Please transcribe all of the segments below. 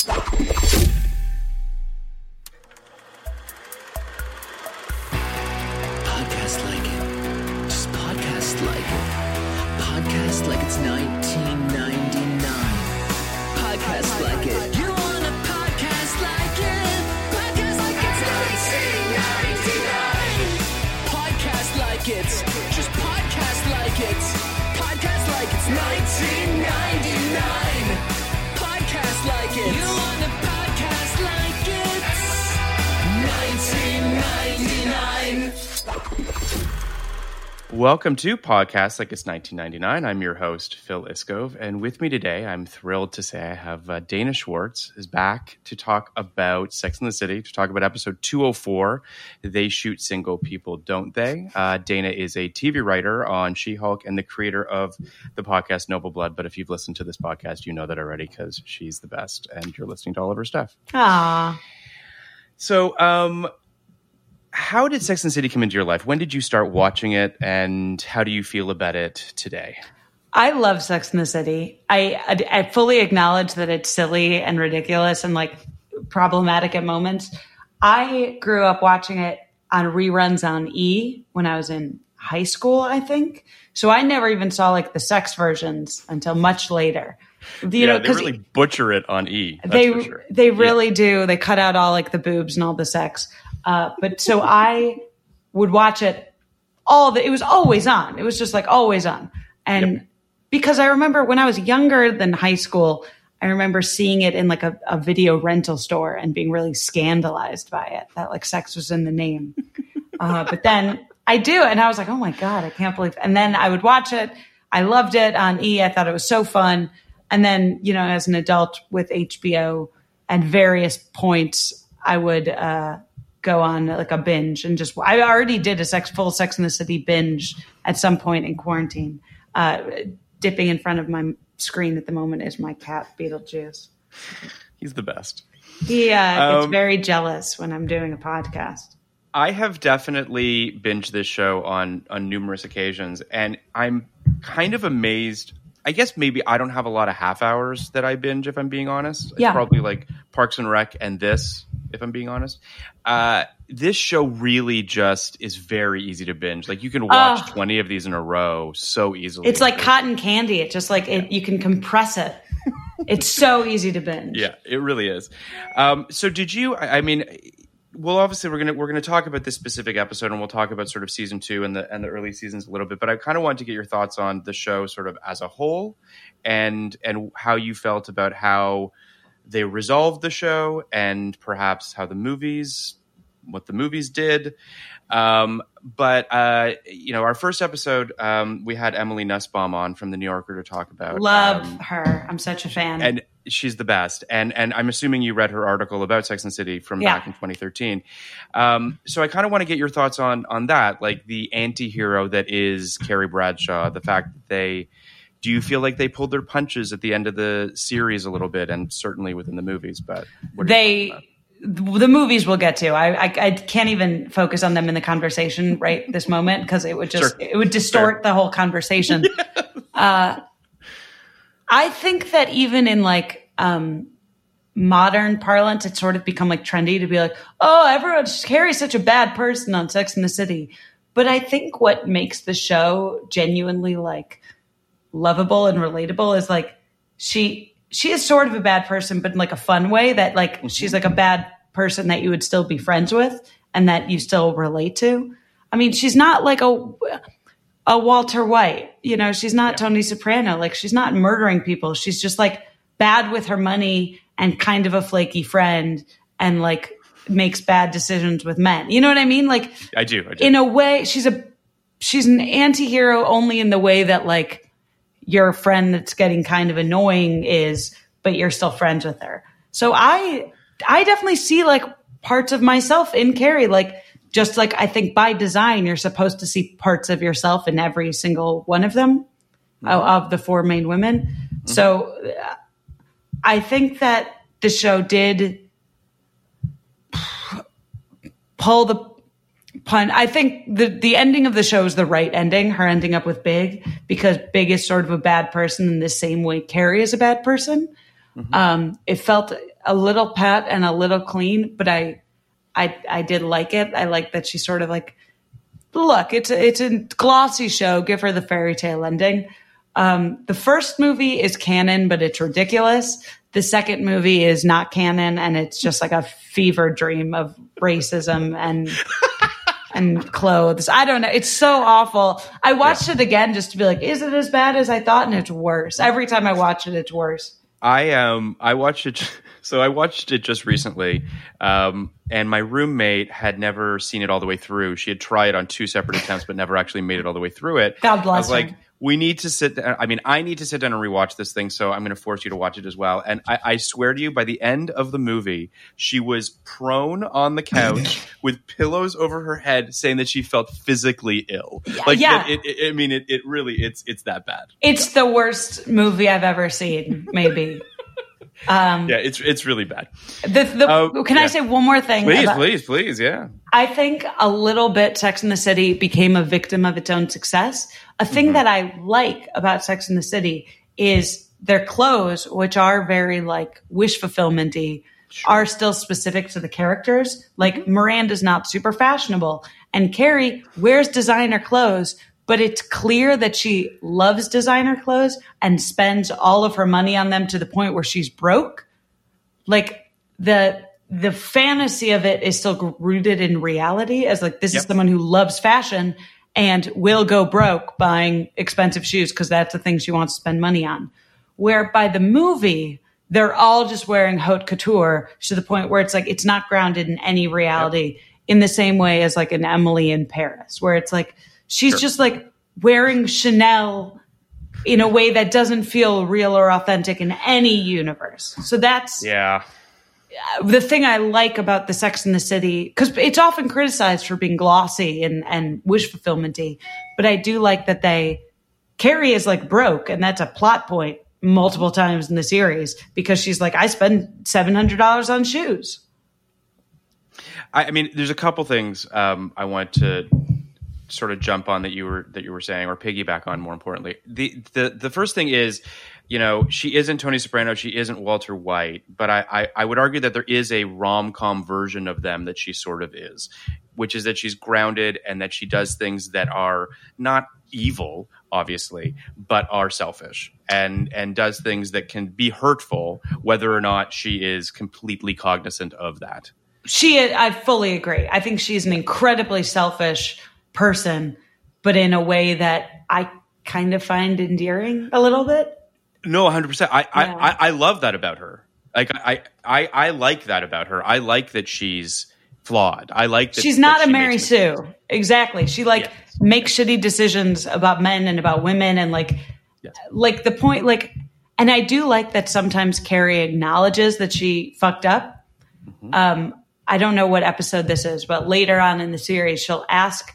Stop. Welcome to Podcast Like It's 1999. I'm your host, Phil Iscove. And with me today, I'm thrilled to say I have uh, Dana Schwartz is back to talk about Sex in the City, to talk about episode 204. They shoot single people, don't they? Uh, Dana is a TV writer on She Hulk and the creator of the podcast Noble Blood. But if you've listened to this podcast, you know that already because she's the best and you're listening to all of her stuff. Aw. So, um, how did Sex and the City come into your life? When did you start watching it, and how do you feel about it today? I love Sex and the City. I, I I fully acknowledge that it's silly and ridiculous and like problematic at moments. I grew up watching it on reruns on E when I was in high school, I think. So I never even saw like the sex versions until much later. You yeah, know, they 'cause really butcher it on E. That's they for sure. they really do. They cut out all like the boobs and all the sex. Uh, but so I would watch it all the. It was always on. It was just like always on. And because I remember when I was younger than high school, I remember seeing it in like a, a video rental store and being really scandalized by it that like sex was in the name. Uh, but then I do, and I was like, oh my god, I can't believe. And then I would watch it. I loved it on E. I thought it was so fun. And then you know, as an adult with HBO, at various points, I would uh, go on like a binge and just. I already did a sex full Sex in the City binge at some point in quarantine. Uh, dipping in front of my screen at the moment is my cat Beetlejuice. He's the best. He uh, gets Um, very jealous when I'm doing a podcast. I have definitely binged this show on on numerous occasions, and I'm kind of amazed. I guess maybe I don't have a lot of half hours that I binge. If I'm being honest, it's Yeah. probably like Parks and Rec and this. If I'm being honest, uh, this show really just is very easy to binge. Like you can watch Oh. 20 of these in a row so easily. It's like cotton candy. It's just like it, you can compress it. It's so easy to binge. Yeah, it really is. Um, so did you? I, I mean, well, obviously we're gonna we're gonna talk about this specific episode, and we'll talk about sort of season two and the and the early seasons a little bit. But I kind of wanted to get your thoughts on the show, sort of as a whole, and and how you felt about how they resolved the show, and perhaps how the movies, what the movies did. Um, but uh, you know, our first episode, um, we had Emily Nussbaum on from the New Yorker to talk about Love um, her. I'm such a fan. and she's the best. And and I'm assuming you read her article about Sex and City from Yeah. back in 2013. Um, so I kind of want to get your thoughts on on that, like the anti-hero that is Carrie Bradshaw, the fact that they do you feel like they pulled their punches at the end of the series a little bit, and certainly within the movies? But what do you they the movies we'll get to. I, I I can't even focus on them in the conversation right this moment because it would just Sure. it would distort the whole conversation. uh, I think that even in like um, modern parlance, it's sort of become like trendy to be like, oh, everyone Carrie's such a bad person on Sex in the City. But I think what makes the show genuinely like lovable and relatable is like she she is sort of a bad person, but in like a fun way that like mm-hmm. she's like a bad person that you would still be friends with and that you still relate to. I mean, she's not like a a Walter White, you know, she's not Tony Soprano, like she's not murdering people. She's just like bad with her money and kind of a flaky friend and like makes bad decisions with men. You know what I mean? Like I do. I do. in a way she's a she's an anti-hero only in the way that like your friend that's getting kind of annoying is but you're still friends with her. So i i definitely see like parts of myself in carrie like just like i think by design you're supposed to see parts of yourself in every single one of them of, of the four main women. So uh, i think that the show did pull the pun. I think the the ending of the show is the right ending. Her ending up with Big because Big is sort of a bad person in the same way Carrie is a bad person. Um, it felt a little pat and a little clean, but I, I, I did like it. I like that she sort of like, look, it's a, it's a glossy show. Give her the fairy tale ending. Um, the first movie is canon, but it's ridiculous. The second movie is not canon, and it's just like a fever dream of racism and and clothes. I don't know. It's so awful. I watched it again just to be like, is it as bad as I thought? And it's worse. Every time I watch it, it's worse. I um I watched it. So I watched it just recently, um, and my roommate had never seen it all the way through. She had tried on two separate attempts, but never actually made it all the way through it. God bless I was her. like, we need to sit. Down. I mean, I need to sit down and rewatch this thing. So I'm going to force you to watch it as well. And I, I swear to you, by the end of the movie, she was prone on the couch with pillows over her head, saying that she felt physically ill. Like, yeah. It, it, I mean, it, it really, it's it's that bad. It's the worst movie I've ever seen, maybe. Yeah, it's it's really bad. The, the, Oh, can I say one more thing? Please, about- please, please, yeah. I think a little bit Sex in the City became a victim of its own success. A thing Mm-hmm. that I like about Sex in the City is their clothes, which are very like wish fulfillmenty, are still specific to the characters. Like Mm-hmm. Miranda's not super fashionable, and Carrie wears designer clothes, but it's clear that she loves designer clothes and spends all of her money on them to the point where she's broke. Like the the fantasy of it is still rooted in reality as like this is someone who loves fashion and will go broke buying expensive shoes because that's the thing she wants to spend money on. Where by the movie they're all just wearing haute couture to the point where it's like it's not grounded in any reality in the same way as like an emily in paris where it's like she's just like wearing chanel in a way that doesn't feel real or authentic in any universe so that's Yeah. the thing I like about the Sex in the City, because it's often criticized for being glossy and, and wish fulfillmenty, but I do like that they Carrie is like broke, and that's a plot point multiple times in the series because she's like, I spend seven hundred dollars on shoes. I, I mean, there's a couple things um, I want to sort of jump on that you were that you were saying, or piggyback on. More importantly, the the the first thing is, you know, she isn't Tony Soprano, she isn't Walter White, but I I, I would argue that there is a rom com version of them that she sort of is, which is that she's grounded and that she does things that are not evil obviously but are selfish and and does things that can be hurtful whether or not she is completely cognizant of that She, I fully agree. I think she's an incredibly selfish person, but in a way that I kind of find endearing a little bit. No, hundred percent. I, Yeah. I I I love that about her. Like I I I like that about her. I like that she's flawed. I like that She's that not a she Mary Sue. mistakes. Exactly. She like Yes. makes shitty decisions about men and about women and like Yes. like the point like and I do like that sometimes Carrie acknowledges that she fucked up. Mm-hmm. Um I don't know what episode this is, but later on in the series she'll ask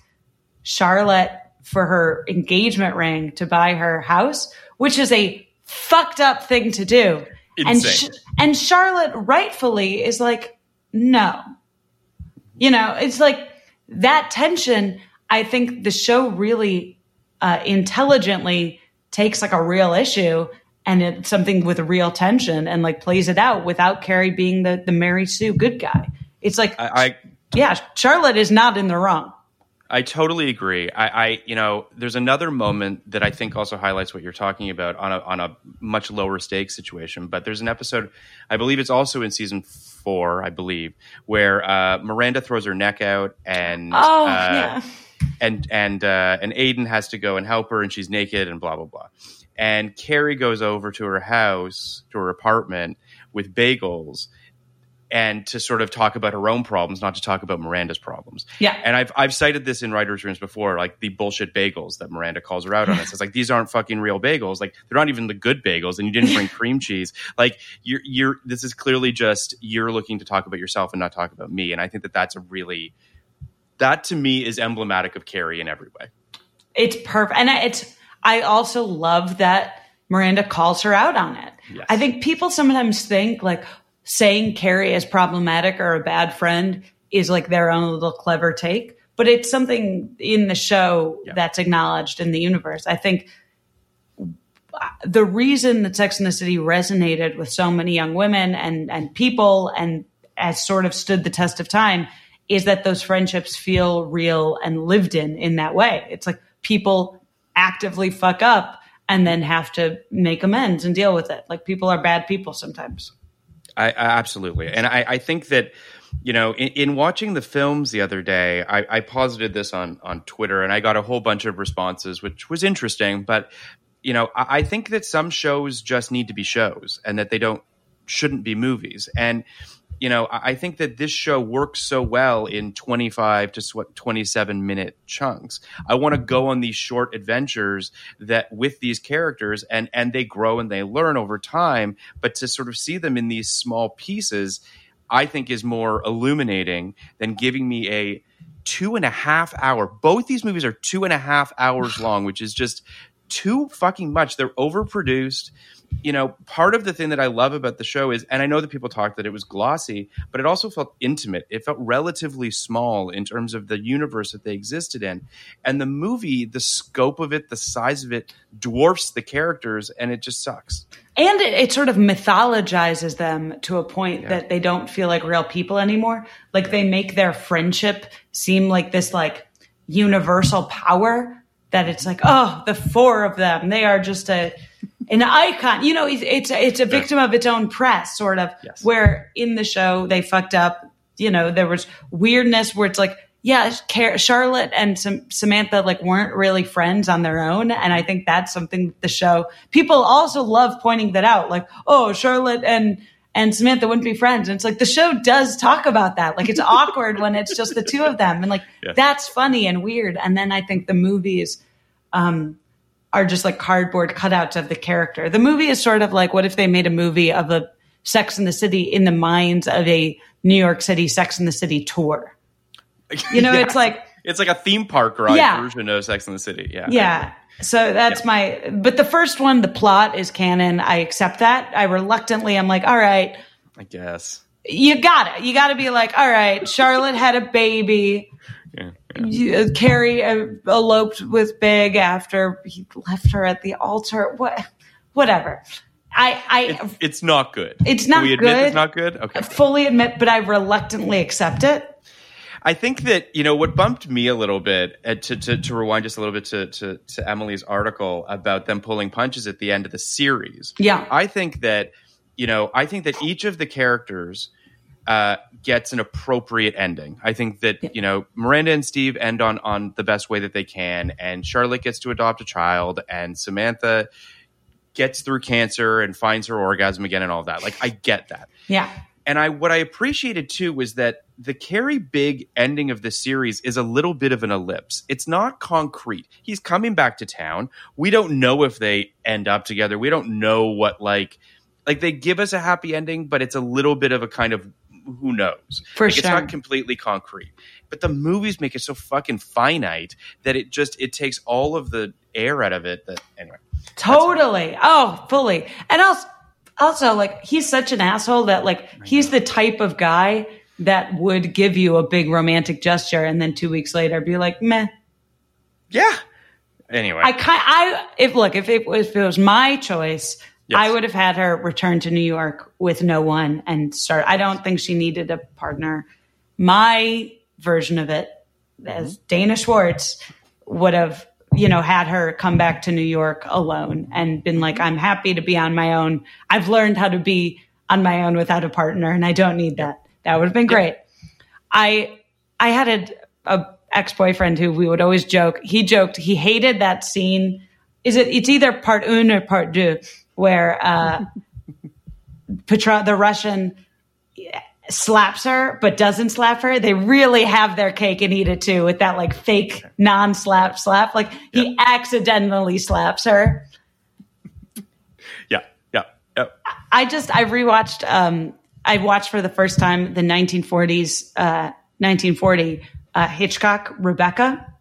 Charlotte for her engagement ring to buy her house, which is a fucked up thing to do. And Insane. and Charlotte rightfully is like, no. You know, it's like that tension. I think the show really uh, intelligently takes like a real issue and it's something with real tension and like plays it out without Carrie being the the Mary Sue good guy. It's like, I, I yeah, Charlotte is not in the wrong. I totally agree. I, I, you know, there's another moment that I think also highlights what you're talking about on a on a much lower stakes situation. But there's an episode, I believe it's also in season four, I believe, where uh, Miranda throws her neck out and Oh, uh, yeah. and and uh, and Aidan has to go and help her, and she's naked and blah blah blah. And Carrie goes over to her house, to her apartment, with bagels, and to sort of talk about her own problems, not to talk about Miranda's problems. Yeah. And I've I've cited this in writers' rooms before, like the bullshit bagels that Miranda calls her out on. It says like these aren't fucking real bagels. Like they're not even the good bagels, and you didn't bring cream cheese. Like you're you're this is clearly just you're looking to talk about yourself and not talk about me. And I think that that's a really that to me is emblematic of Carrie in every way. It's perfect. And I- it's, I also love that Miranda calls her out on it. Yes. I think people sometimes think like saying Carrie is problematic or a bad friend is like their own little clever take, but it's something in the show Yeah. that's acknowledged in the universe. I think uh, the reason that Sex and the City resonated with so many young women and and people and has sort of stood the test of time is that those friendships feel real and lived in in that way. It's like people actively fuck up and then have to make amends and deal with it. Like people are bad people sometimes. I, I absolutely, and I, I think that you know, in, in watching the films the other day, I, I posited this on on Twitter, and I got a whole bunch of responses, which was interesting. But you know, I, I think that some shows just need to be shows, and that they don't shouldn't be movies. And you know, I, think that this show works so well in twenty five to what twenty seven minute chunks. I want to go on these short adventures that with these characters, and and they grow and they learn over time. But to sort of see them in these small pieces. I think is more illuminating than giving me a two and a half hour. Both these movies are two and a half hours long, which is just too fucking much. They're overproduced. You know, part of the thing that I love about the show is, and I know that people talk that it was glossy, but it also felt intimate. It felt relatively small in terms of the universe that they existed in. And the movie, the scope of it, the size of it dwarfs the characters, and it just sucks. And it, it sort of mythologizes them to a point that they don't feel like real people anymore. Like they make their friendship seem like this like universal power that it's like, oh, the four of them, they are just a an icon. You know, it's it's, it's a victim of its own press, sort of. Yes. Where in the show they fucked up. You know, there was weirdness where it's like, yeah, Car- Charlotte and Sam- Samantha like weren't really friends on their own, and I think that's something the show people also love pointing that out. Like, oh, Charlotte and and Samantha wouldn't be friends, and it's like the show does talk about that. Like, it's awkward when it's just the two of them, and like that's funny and weird. And then I think the movies um, are just like cardboard cutouts of the character. The movie is sort of like what if they made a movie of a Sex in the City in the minds of a New York City Sex in the City tour. You know, it's like It's like a theme park ride Yeah. version of Sex and the City. Yeah. yeah. So that's my but the first one, the plot is canon. I accept that. I reluctantly I'm like, all right, I guess. You got it. You got to be like, all right, Charlotte had a baby. Yeah. You- uh, Carrie uh, eloped with Big after he left her at the altar. What, whatever. I, I It's, it's not good. It's not Can we admit good. it's not good? Okay. fully admit, but I reluctantly accept it. I think that you know what bumped me a little bit uh, to, to to rewind just a little bit to, to to Emily's article about them pulling punches at the end of the series. Yeah. I think that you know I think that each of the characters uh, gets an appropriate ending. I think that you know Miranda and Steve end on on the best way that they can, and Charlotte gets to adopt a child, and Samantha gets through cancer and finds her orgasm again, and all of that. Like I get that Yeah. and I what I appreciated too was that the Carrie Big ending of the series is a little bit of an ellipse. It's not concrete. He's coming back to town. We don't know if they end up together. We don't know what like like they give us a happy ending, but it's a little bit of a kind of who knows? For like, It's not completely concrete, but the movies make it so fucking finite that it just it takes all of the air out of it. That anyway, Totally. Oh, fully. And also, also like he's such an asshole that like he's the type of guy that would give you a big romantic gesture and then two weeks later be like, meh. yeah. Anyway, I kind I if look if it was if it was my choice, Yes. I would have had her return to New York with no one and start. I don't think she needed a partner. My version of it, mm-hmm. as Dana Schwartz, would have you know had her come back to New York alone and been like, mm-hmm. I'm happy to be on my own. I've learned how to be on my own without a partner, and I don't need that. That would have been great. I I had a, a ex boyfriend who we would always joke. He joked he hated that scene. Is it? It's either part un or part deux, where uh, Petra, the Russian, slaps her but doesn't slap her. They really have their cake and eat it too with that like fake non-slap slap. Like he accidentally slaps her. yeah, yeah, yeah. I just I rewatched um I watched for the first time the 1940s uh 1940 uh Hitchcock Rebecca.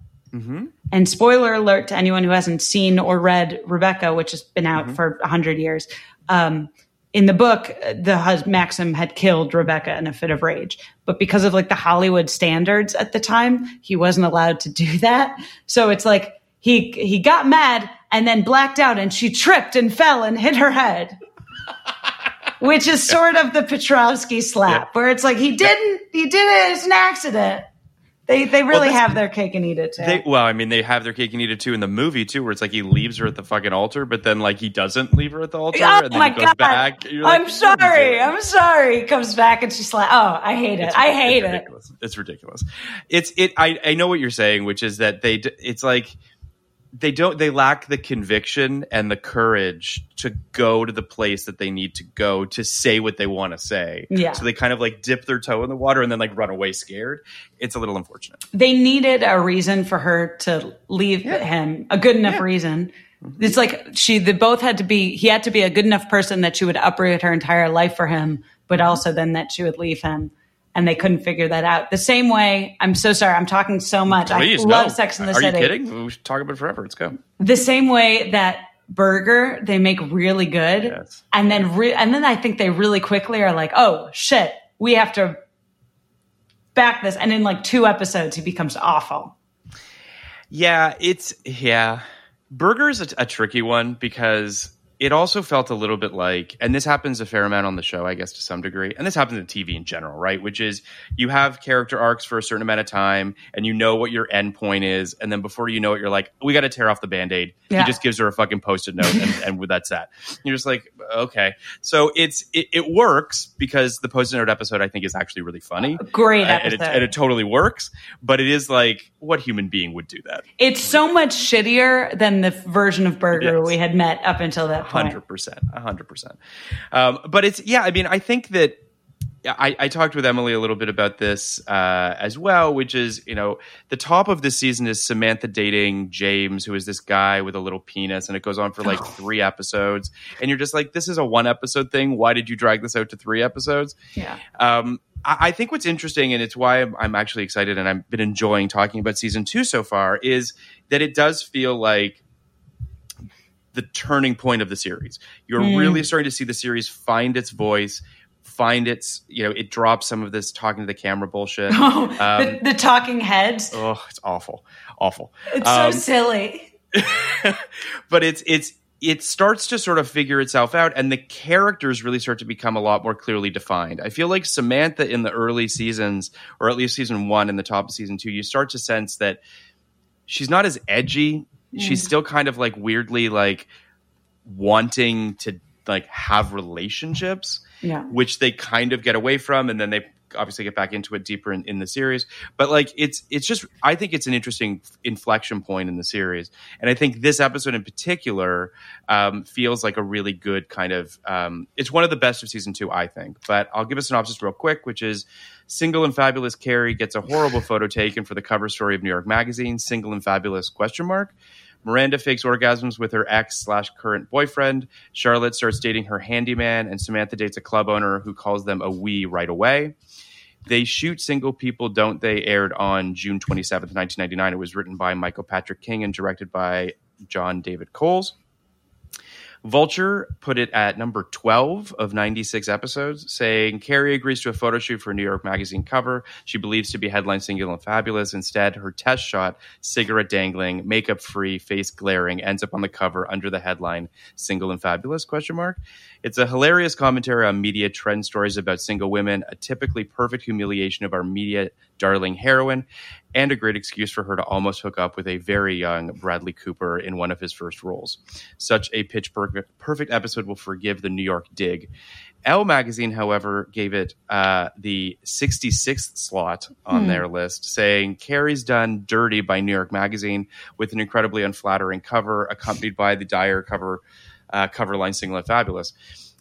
And spoiler alert to anyone who hasn't seen or read Rebecca, which has been out for 100 years. Um in the book, the hus- Maxim had killed Rebecca in a fit of rage, but because of like the Hollywood standards at the time, he wasn't allowed to do that. So it's like he he got mad and then blacked out, and she tripped and fell and hit her head which is sort of the Petrovsky slap, where it's like he didn't, he did it. It's an accident. They they really that's- have their cake and eat it too. They, well, I mean, they have their cake and eat it too in the movie too, where it's like he leaves her at the fucking altar, but then like he doesn't leave her at the altar, oh and then my he goes god! back. I'm "What are you sorry. I'm sorry. He comes back and she's like, Oh, I hate it. I hate it's it. ridiculous. It's ridiculous. It's it. I I know what you're saying, which is that they. It's like they don't. They lack the conviction and the courage to go to the place that they need to go to say what they want to say. Yeah. So they kind of like dip their toe in the water and then like run away scared. It's a little unfortunate. They needed a reason for her to leave him, a good enough reason. Mm-hmm. It's like she, they both had to be, he had to be a good enough person that she would uproot her entire life for him, but mm-hmm. also then that she would leave him. And they couldn't figure that out. The same way, I'm so sorry, I'm talking so much. Please, I love no. Sex in the Are City. you kidding? We should talk about it forever. Let's go. the same way that Berger they make really good Yes. and then re- and then i think they really quickly are like oh shit we have to back this and in like two episodes he becomes awful Yeah, it's yeah. Berger's a, a tricky one because it also felt a little bit like, and this happens a fair amount on the show, I guess, to some degree, and this happens in TV in general, right? Which is you have character arcs for a certain amount of time, and you know what your end point is, and then before you know it, you're like, we got to tear off the band aid. Yeah. He just gives her a fucking post-it note, and, and that's that. You're just like, okay. So it's it, it works because the post-it note episode I think is actually really funny. great And it, episode and it totally works, but it is like, what human being would do that? it's so much shittier than the version of Berger Yes. we had met up until that point hundred percent, hundred percent. Um, but it's yeah. I mean, I think that I, I talked with Emily a little bit about this uh, as well, which is you know the top of this season is Samantha dating James, who is this guy with a little penis, and it goes on for like three episodes, and you're just like, this is a one episode thing. Why did you drag this out to three episodes? yeah Um, I, I think what's interesting, and it's why I'm, I'm actually excited, and I've been enjoying talking about season two so far, is that it does feel like the turning point of the series. You're really starting to see the series find its voice, find its, you know, it drops some of this talking to the camera bullshit. oh, Um, the, the talking heads oh, it's awful, awful. it's Um, so silly but it's it's it starts to sort of figure itself out and the characters really start to become a lot more clearly defined i feel like samantha in the early seasons or at least season one and the top of season two you start to sense that she's not as edgy she's still kind of like weirdly like wanting to like have relationships yeah. which they kind of get away from and then they obviously get back into it deeper in, in the series. But like it's it's just i think it's an interesting inflection point in the series. And i think this episode in particular um, feels like a really good kind of um, it's one of the best of season two i think. But i'll give a synopsis real quick which is single and fabulous carrie gets a horrible photo taken for the cover story of new york magazine single and fabulous question mark Miranda fakes orgasms with her ex slash current boyfriend. Charlotte starts dating her handyman, and Samantha dates a club owner who calls them a we right away. They shoot single people, don't they? Aired on June 27th, 1999. It was written by Michael Patrick King and directed by John David Coles. Vulture put it at number 12 of 96 episodes, saying Carrie agrees to a photo shoot for a New York Magazine cover. She believes to be headline single and fabulous. Instead, her test shot, cigarette dangling, makeup free, face glaring, ends up on the cover under the headline "Single and Fabulous?" Question mark. It's a hilarious commentary on media trend stories about single women, a typically perfect humiliation of our media darling heroine, and a great excuse for her to almost hook up with a very young Bradley Cooper in one of his first roles. Such a pitch perfect, episode will forgive the New York dig. Elle magazine, however, gave it uh, the 66th slot on their list, saying Carrie's done dirty by New York Magazine with an incredibly unflattering cover, accompanied by the dire cover uh, cover line "Single and Fabulous."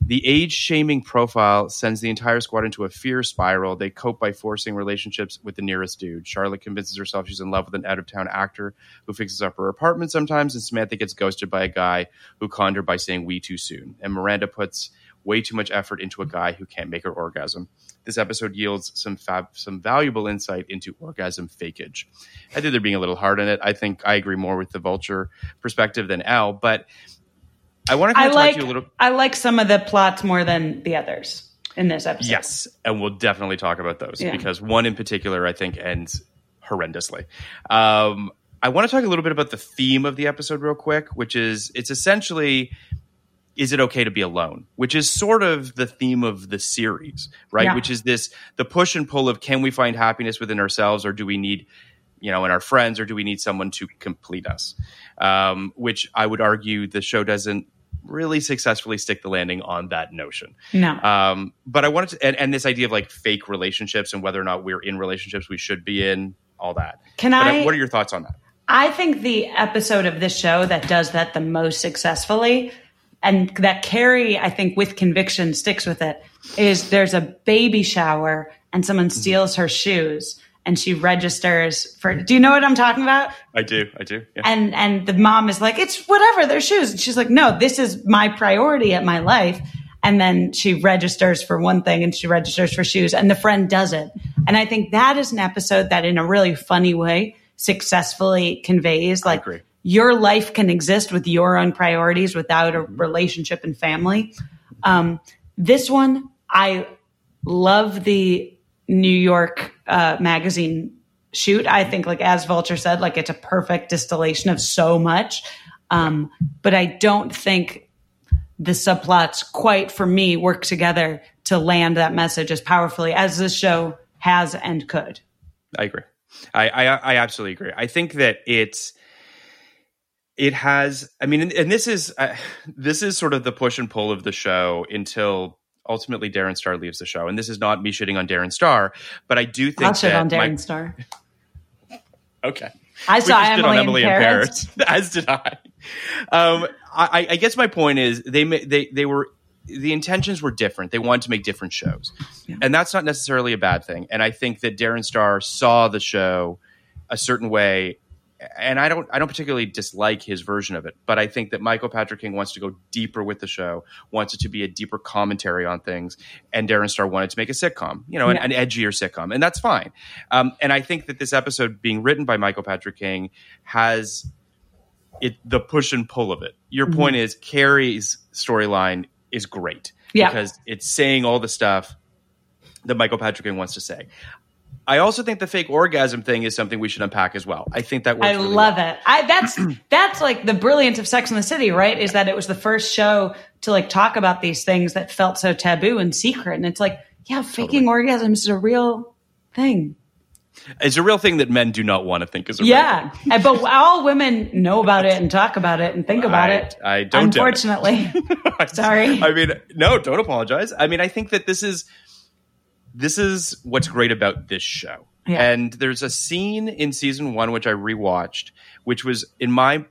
The age shaming profile sends the entire squad into a fear spiral. They cope by forcing relationships with the nearest dude. Charlotte convinces herself she's in love with an out of town actor who fixes up her apartment sometimes, and Samantha gets ghosted by a guy who conned her by saying we too soon. And Miranda puts way too much effort into a guy who can't make her orgasm. This episode yields some fab, some valuable insight into orgasm fakeage. I think they're being a little hard on it. I think I agree more with the vulture perspective than Elle, but I want to kind I of like talk to you a little. I like some of the plots more than the others in this episode. Yes, and we'll definitely talk about those Yeah. because one in particular I think ends horrendously. Um, I want to talk a little bit about the theme of the episode real quick, which is it's essentially is it okay to be alone which is sort of the theme of the series right Yeah. which is this the push and pull of can we find happiness within ourselves or do we need you know in our friends or do we need someone to complete us um, which i would argue the show doesn't really successfully stick the landing on that notion No. um, but I wanted to, and, and this idea of like fake relationships and whether or not we're in relationships we should be in, all that. Can But I- What are your thoughts on that? I think the episode of this show that does that the most successfully and that Carrie, I think, with conviction sticks with it is there's a baby shower and someone Mm-hmm. steals her shoes and she registers for do you know what I'm talking about? I do, I do. Yeah. And and the mom is like, it's whatever, they're shoes. And she's like, no, this is my priority at my life. And then she registers for one thing and she registers for shoes and the friend doesn't. And I think that is an episode that in a really funny way successfully conveys like your life can exist with your own priorities without a relationship and family. Um, this one, I love the New York uh, magazine shoot. I think, like as Vulture said, like it's a perfect distillation of so much. Um, but I don't think the subplots quite for me work together to land that message as powerfully as this show has and could. I agree. I, I I absolutely agree. I think that it's it has. I mean, and, and this is uh, this is sort of the push and pull of the show until ultimately Darren Star leaves the show. And this is not me shitting on Darren Star, but I do think I'll shit on Darren my- Star. Okay. I saw on Emily, in Paris. as did I. Um, I, I guess my point is they they they were the intentions were different. They wanted to make different shows, and that's not necessarily a bad thing. And I think that Darren Star saw the show a certain way, and I don't I don't particularly dislike his version of it, but I think that Michael Patrick King wants to go deeper with the show, wants it to be a deeper commentary on things, and Darren Star wanted to make a sitcom, you know, an, Yeah. an edgier sitcom, and that's fine. Um, and I think that this episode being written by Michael Patrick King has it the push and pull of it. Your Mm-hmm. point is Carrie's storyline is great Yeah. because it's saying all the stuff that Michael Patrick King wants to say. I also think the fake orgasm thing is something we should unpack as well. I think that works. I really love well. it. I that's that's like the brilliance of Sex in the City, right? Is that it was the first show to like talk about these things that felt so taboo and secret. And it's like, yeah, faking orgasms is a real thing. It's a real thing that men do not want to think is a real Yeah. but all women know about it and talk about it and think about I- it. I don't. Unfortunately. Sorry. I mean, no, don't apologize. I mean, I think that this is this is what's great about this show. Yeah. And there's a scene in season one which I rewatched, which was in my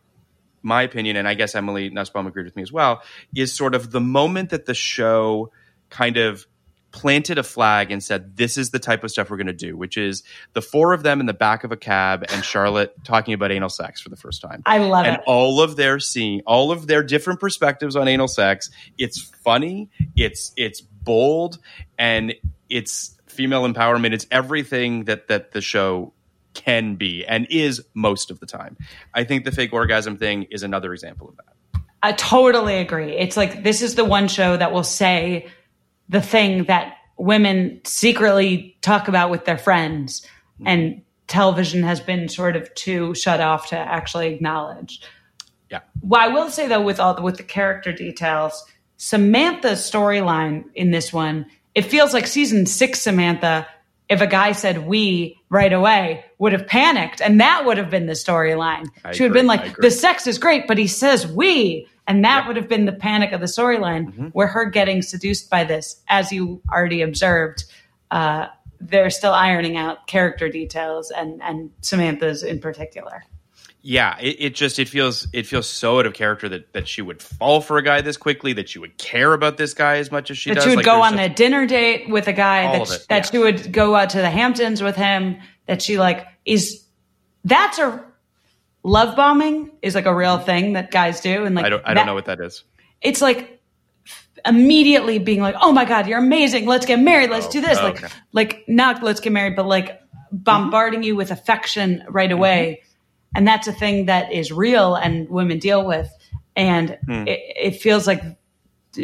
my opinion, and I guess Emily Nussbaum agreed with me as well, is sort of the moment that the show kind of planted a flag and said, "This is the type of stuff we're going to do," which is the four of them in the back of a cab and Charlotte talking about anal sex for the first time. I love and it. And all of their seeing, all of their different perspectives on anal sex. It's funny. It's it's bold, and it's female empowerment. It's everything that that the show can be and is most of the time. I think the fake orgasm thing is another example of that. I totally agree. It's like this is the one show that will say the thing that women secretly talk about with their friends, mm-hmm. and television has been sort of too shut off to actually acknowledge. Yeah. Well, I will say though, with all the, with the character details, Samantha's storyline in this one, it feels like season six Samantha. If a guy said "we" right away, would have panicked, and that would have been the storyline. She would have been like, "The sex is great, but he says we," and that would have been the panic of the storyline. Mm-hmm. Where her getting seduced by this, as you already observed, uh, they're still ironing out character details, and and Samantha's in particular. Yeah it, it just it feels it feels so out of character that that she would fall for a guy this quickly that she would care about this guy as much as she that does she would Like, go on a dinner date with a guy that of sh- it, that yeah. she would go out to the Hamptons with him that she like is that's a love bombing is like a real thing that guys do and like i don't i that- don't know what that is it's like immediately being like oh my god you're amazing let's get married let's do this oh, like okay. like not let's get married but like bombarding you with affection right Mm-hmm. And that's a thing that is real and women deal with and Hmm. it, it feels like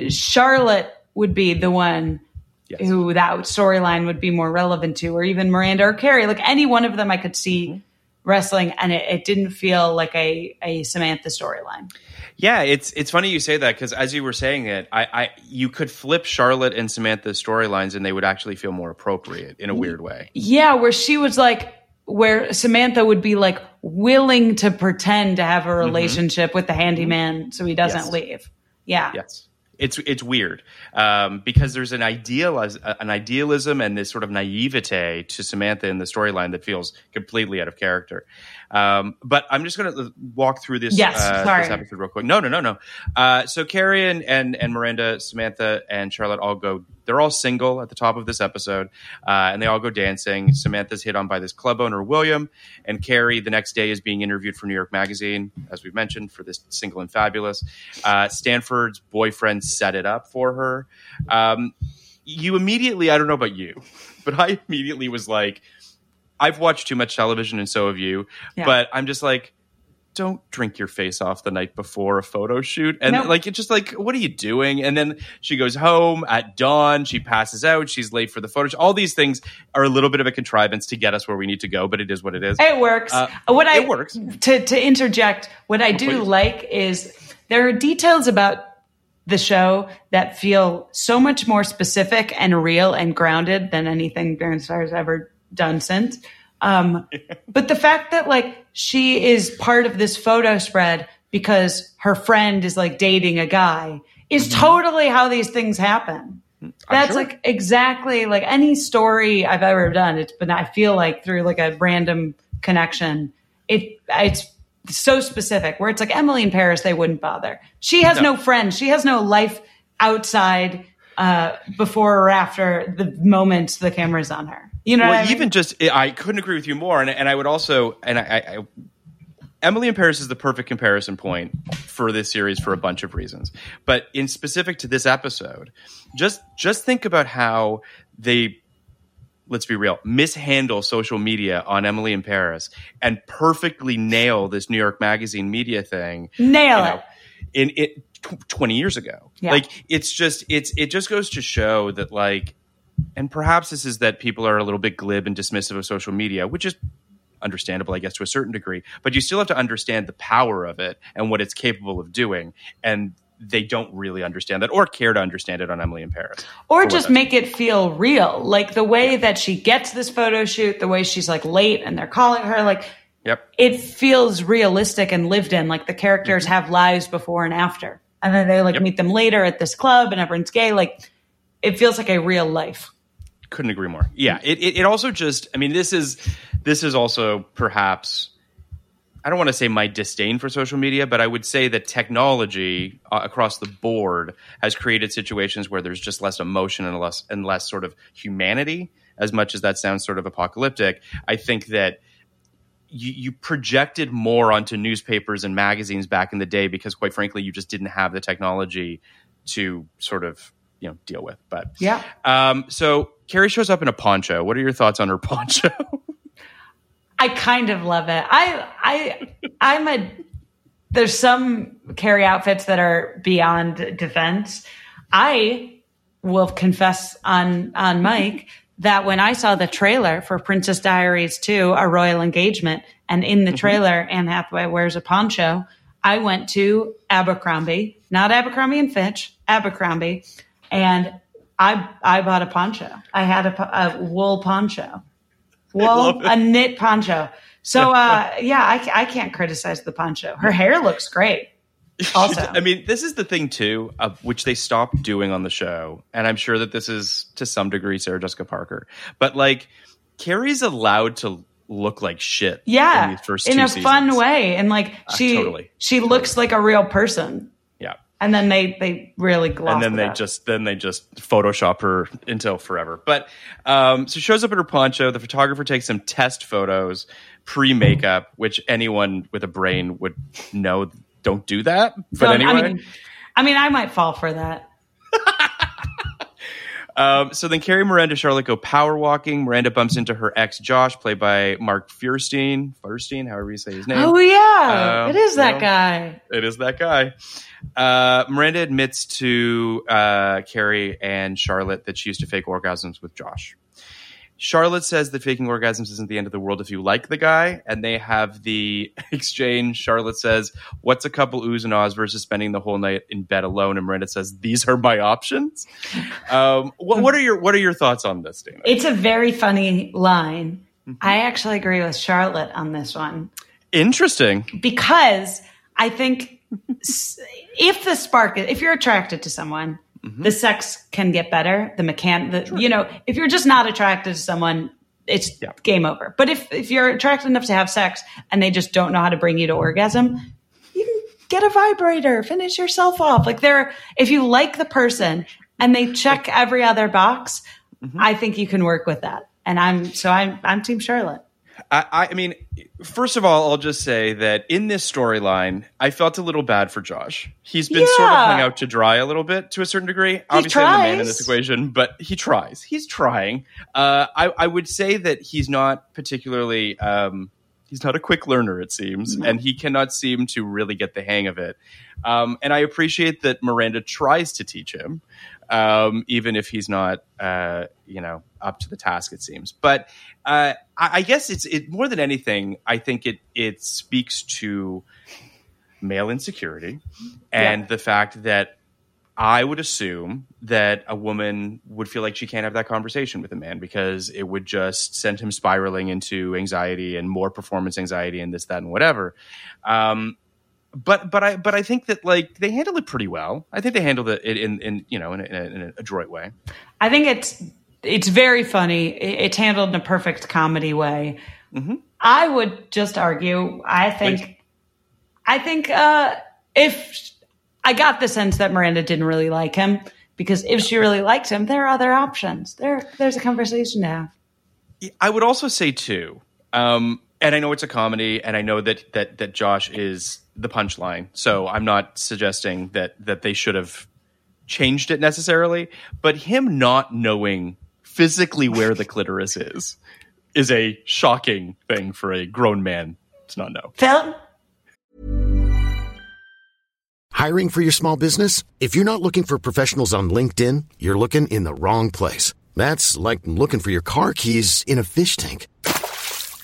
Charlotte would be the one Yes. who that storyline would be more relevant to, or even Miranda or Carrie. Like any one of them, I could see Mm-hmm. wrestling, and it, it didn't feel like a a Samantha storyline. Yeah, it's it's funny you say that because as you were saying it, I, I you could flip Charlotte and Samantha's storylines and they would actually feel more appropriate in a weird way. Yeah, where she was like, where Samantha would be like willing to pretend to have a relationship with the handyman so he doesn't Yes. leave. Yeah. Yes, it's it's weird um, because there's an ideal an idealism and this sort of naivete to Samantha in the storyline that feels completely out of character. Um, but I'm just going to walk through this, Yes, uh, sorry. this episode real quick. No, no, no, no. Uh, so Carrie and, and and Miranda, Samantha and Charlotte all go. They're all single at the top of this episode, uh, and they all go dancing. Samantha's hit on by this club owner William, and Carrie the next day is being interviewed for New York Magazine, as we've mentioned, for this single and fabulous. Uh, Stanford's boyfriend set it up for her. Um, you immediately, I don't know about you, but I immediately was like, I've watched too much television, and so have you. Yeah. But I'm just like, don't drink your face off the night before a photo shoot. And like, it's just like, what are you doing? And then she goes home at dawn. She passes out. She's late for the photo. shoot. All these things are a little bit of a contrivance to get us where we need to go, but it is what it is. It works. Uh, what I it works. To to interject, what I do please. like is there are details about the show that feel so much more specific and real and grounded than anything Darren Star has ever done since. Um, but the fact that like she is part of this photo spread because her friend is like dating a guy is totally how these things happen. That's sure. like exactly like any story I've ever done. It's been I feel like through like a random connection. It it's so specific where it's like Emily in Paris they wouldn't bother. She has no, friends. She has no life outside uh, before or after the moment the camera's on her. You know, well, what I mean? even just I couldn't agree with you more, and, and I would also and I, I, Emily in Paris is the perfect comparison point for this series for a bunch of reasons, but in specific to this episode, just just think about how they let's be real mishandle social media on Emily in Paris and perfectly nail this New York Magazine media thing nail you it. in it tw- 20 years ago. Yeah. Like it's just it's it just goes to show that like and perhaps this is that people are a little bit glib and dismissive of social media, which is understandable I guess to a certain degree, but you still have to understand the power of it and what it's capable of doing and they don't really understand that or care to understand it on Emily in Paris. or just make it feel real like the way that she gets this photo shoot the way she's like late and they're calling her like Yep. it feels realistic and lived in like the characters mm-hmm. have lives before and after and then they like. Yep. meet them later at this club and everyone's gay like it feels like a real life couldn't agree more. Yeah, it, it, it also just I mean this is this is also perhaps I don't want to say my disdain for social media, but I would say that technology uh, across the board has created situations where there's just less emotion and less and less sort of humanity. As much as that sounds sort of apocalyptic, I think that you, you projected more onto newspapers and magazines back in the day because, quite frankly, you just didn't have the technology to sort of you know deal with. But Yeah. um, so Carrie shows up in a poncho. What are your thoughts on her poncho? I kind of love it. I I I'm a there's some Carrie outfits that are beyond defense. I will confess on on Mike that when I saw the trailer for Princess Diaries 2, A Royal Engagement, and in the trailer Anne Hathaway wears a poncho, I went to Abercrombie, not Abercrombie and Fitch, Abercrombie, and I I bought a poncho. I had a, a wool poncho. Well, a knit poncho. So, uh, yeah, I, I can't criticize the poncho. Her hair looks great. Also, I mean, this is the thing too, which they stopped doing on the show, and I'm sure that this is to some degree Sarah Jessica Parker, but like Carrie's allowed to look like shit. in yeah, these first in a fun way, and like she totally. she looks like a real person. Yeah, And then they they really gloss and then they up. just then they just Photoshop her until forever. But um, so she shows up in her poncho. The photographer takes some test photos pre makeup, which anyone with a brain would know. Don't do that. But Don't- anyway. I mean, I mean, I might fall for that. Um, so then Carrie, Miranda, Charlotte go power walking. Miranda bumps into her ex Josh, played by Mark Feuerstein. Feuerstein, however you say his name. Oh yeah, Um, it is that well, guy. It is that guy. Uh, Miranda admits to uh, Carrie and Charlotte that she used to fake orgasms with Josh. Charlotte says that faking orgasms isn't the end of the world if you like the guy, and they have the exchange. Charlotte says, "What's a couple oohs and ahs versus spending the whole night in bed alone?" And Miranda says, "These are my options." Um, what, what are your What are your thoughts on this, Dana? It's a very funny line. Mm-hmm. I actually agree with Charlotte on this one. Interesting. because I think if the spark, if you're attracted to someone, Mm-hmm. the sex can get better. The mechan, the, you know, if you're just not attracted to someone, it's Yeah. game over. But if if you're attracted enough to have sex and they just don't know how to bring you to orgasm, you can get a vibrator, finish yourself off. Like there, if you like the person and they check every other box, Mm-hmm. I think you can work with that. And I'm so I'm I'm Team Charlotte. I, I mean, first of all, I'll just say that in this storyline, I felt a little bad for Josh. He's been sort of Yeah. hung out to dry a little bit to a certain degree. Obviously, I'm the man in this equation, but he tries. He's trying. Uh, I, I would say that he's not particularly. Um, he's not a quick learner, it seems, and he cannot seem to really get the hang of it. Um, and I appreciate that Miranda tries to teach him, um, even if he's not, uh, you know, up to the task. It seems, but uh, I, I guess it's it more than anything. I think it it speaks to male insecurity and the fact that I would assume that a woman would feel like she can't have that conversation with a man because it would just send him spiraling into anxiety and more performance anxiety and this, that, and whatever. Um, but but I but I think that like they handled it pretty well. I think they handled it in in you know in a, in a, in a adroit way. I think it's it's very funny. It's handled in a perfect comedy way. I would just argue. I think. Please. I think uh, if I got the sense that Miranda didn't really like him, because if she really liked him, there are other options. There, there's a conversation to have. I would also say too, um, and I know it's a comedy, and I know that that that Josh is the punchline. So I'm not suggesting that that they should have changed it necessarily, but him not knowing physically where the clitoris is is a shocking thing for a grown man to not know. Phil, Hiring for your small business? If you're not looking for professionals on LinkedIn, you're looking in the wrong place. That's like looking for your car keys in a fish tank.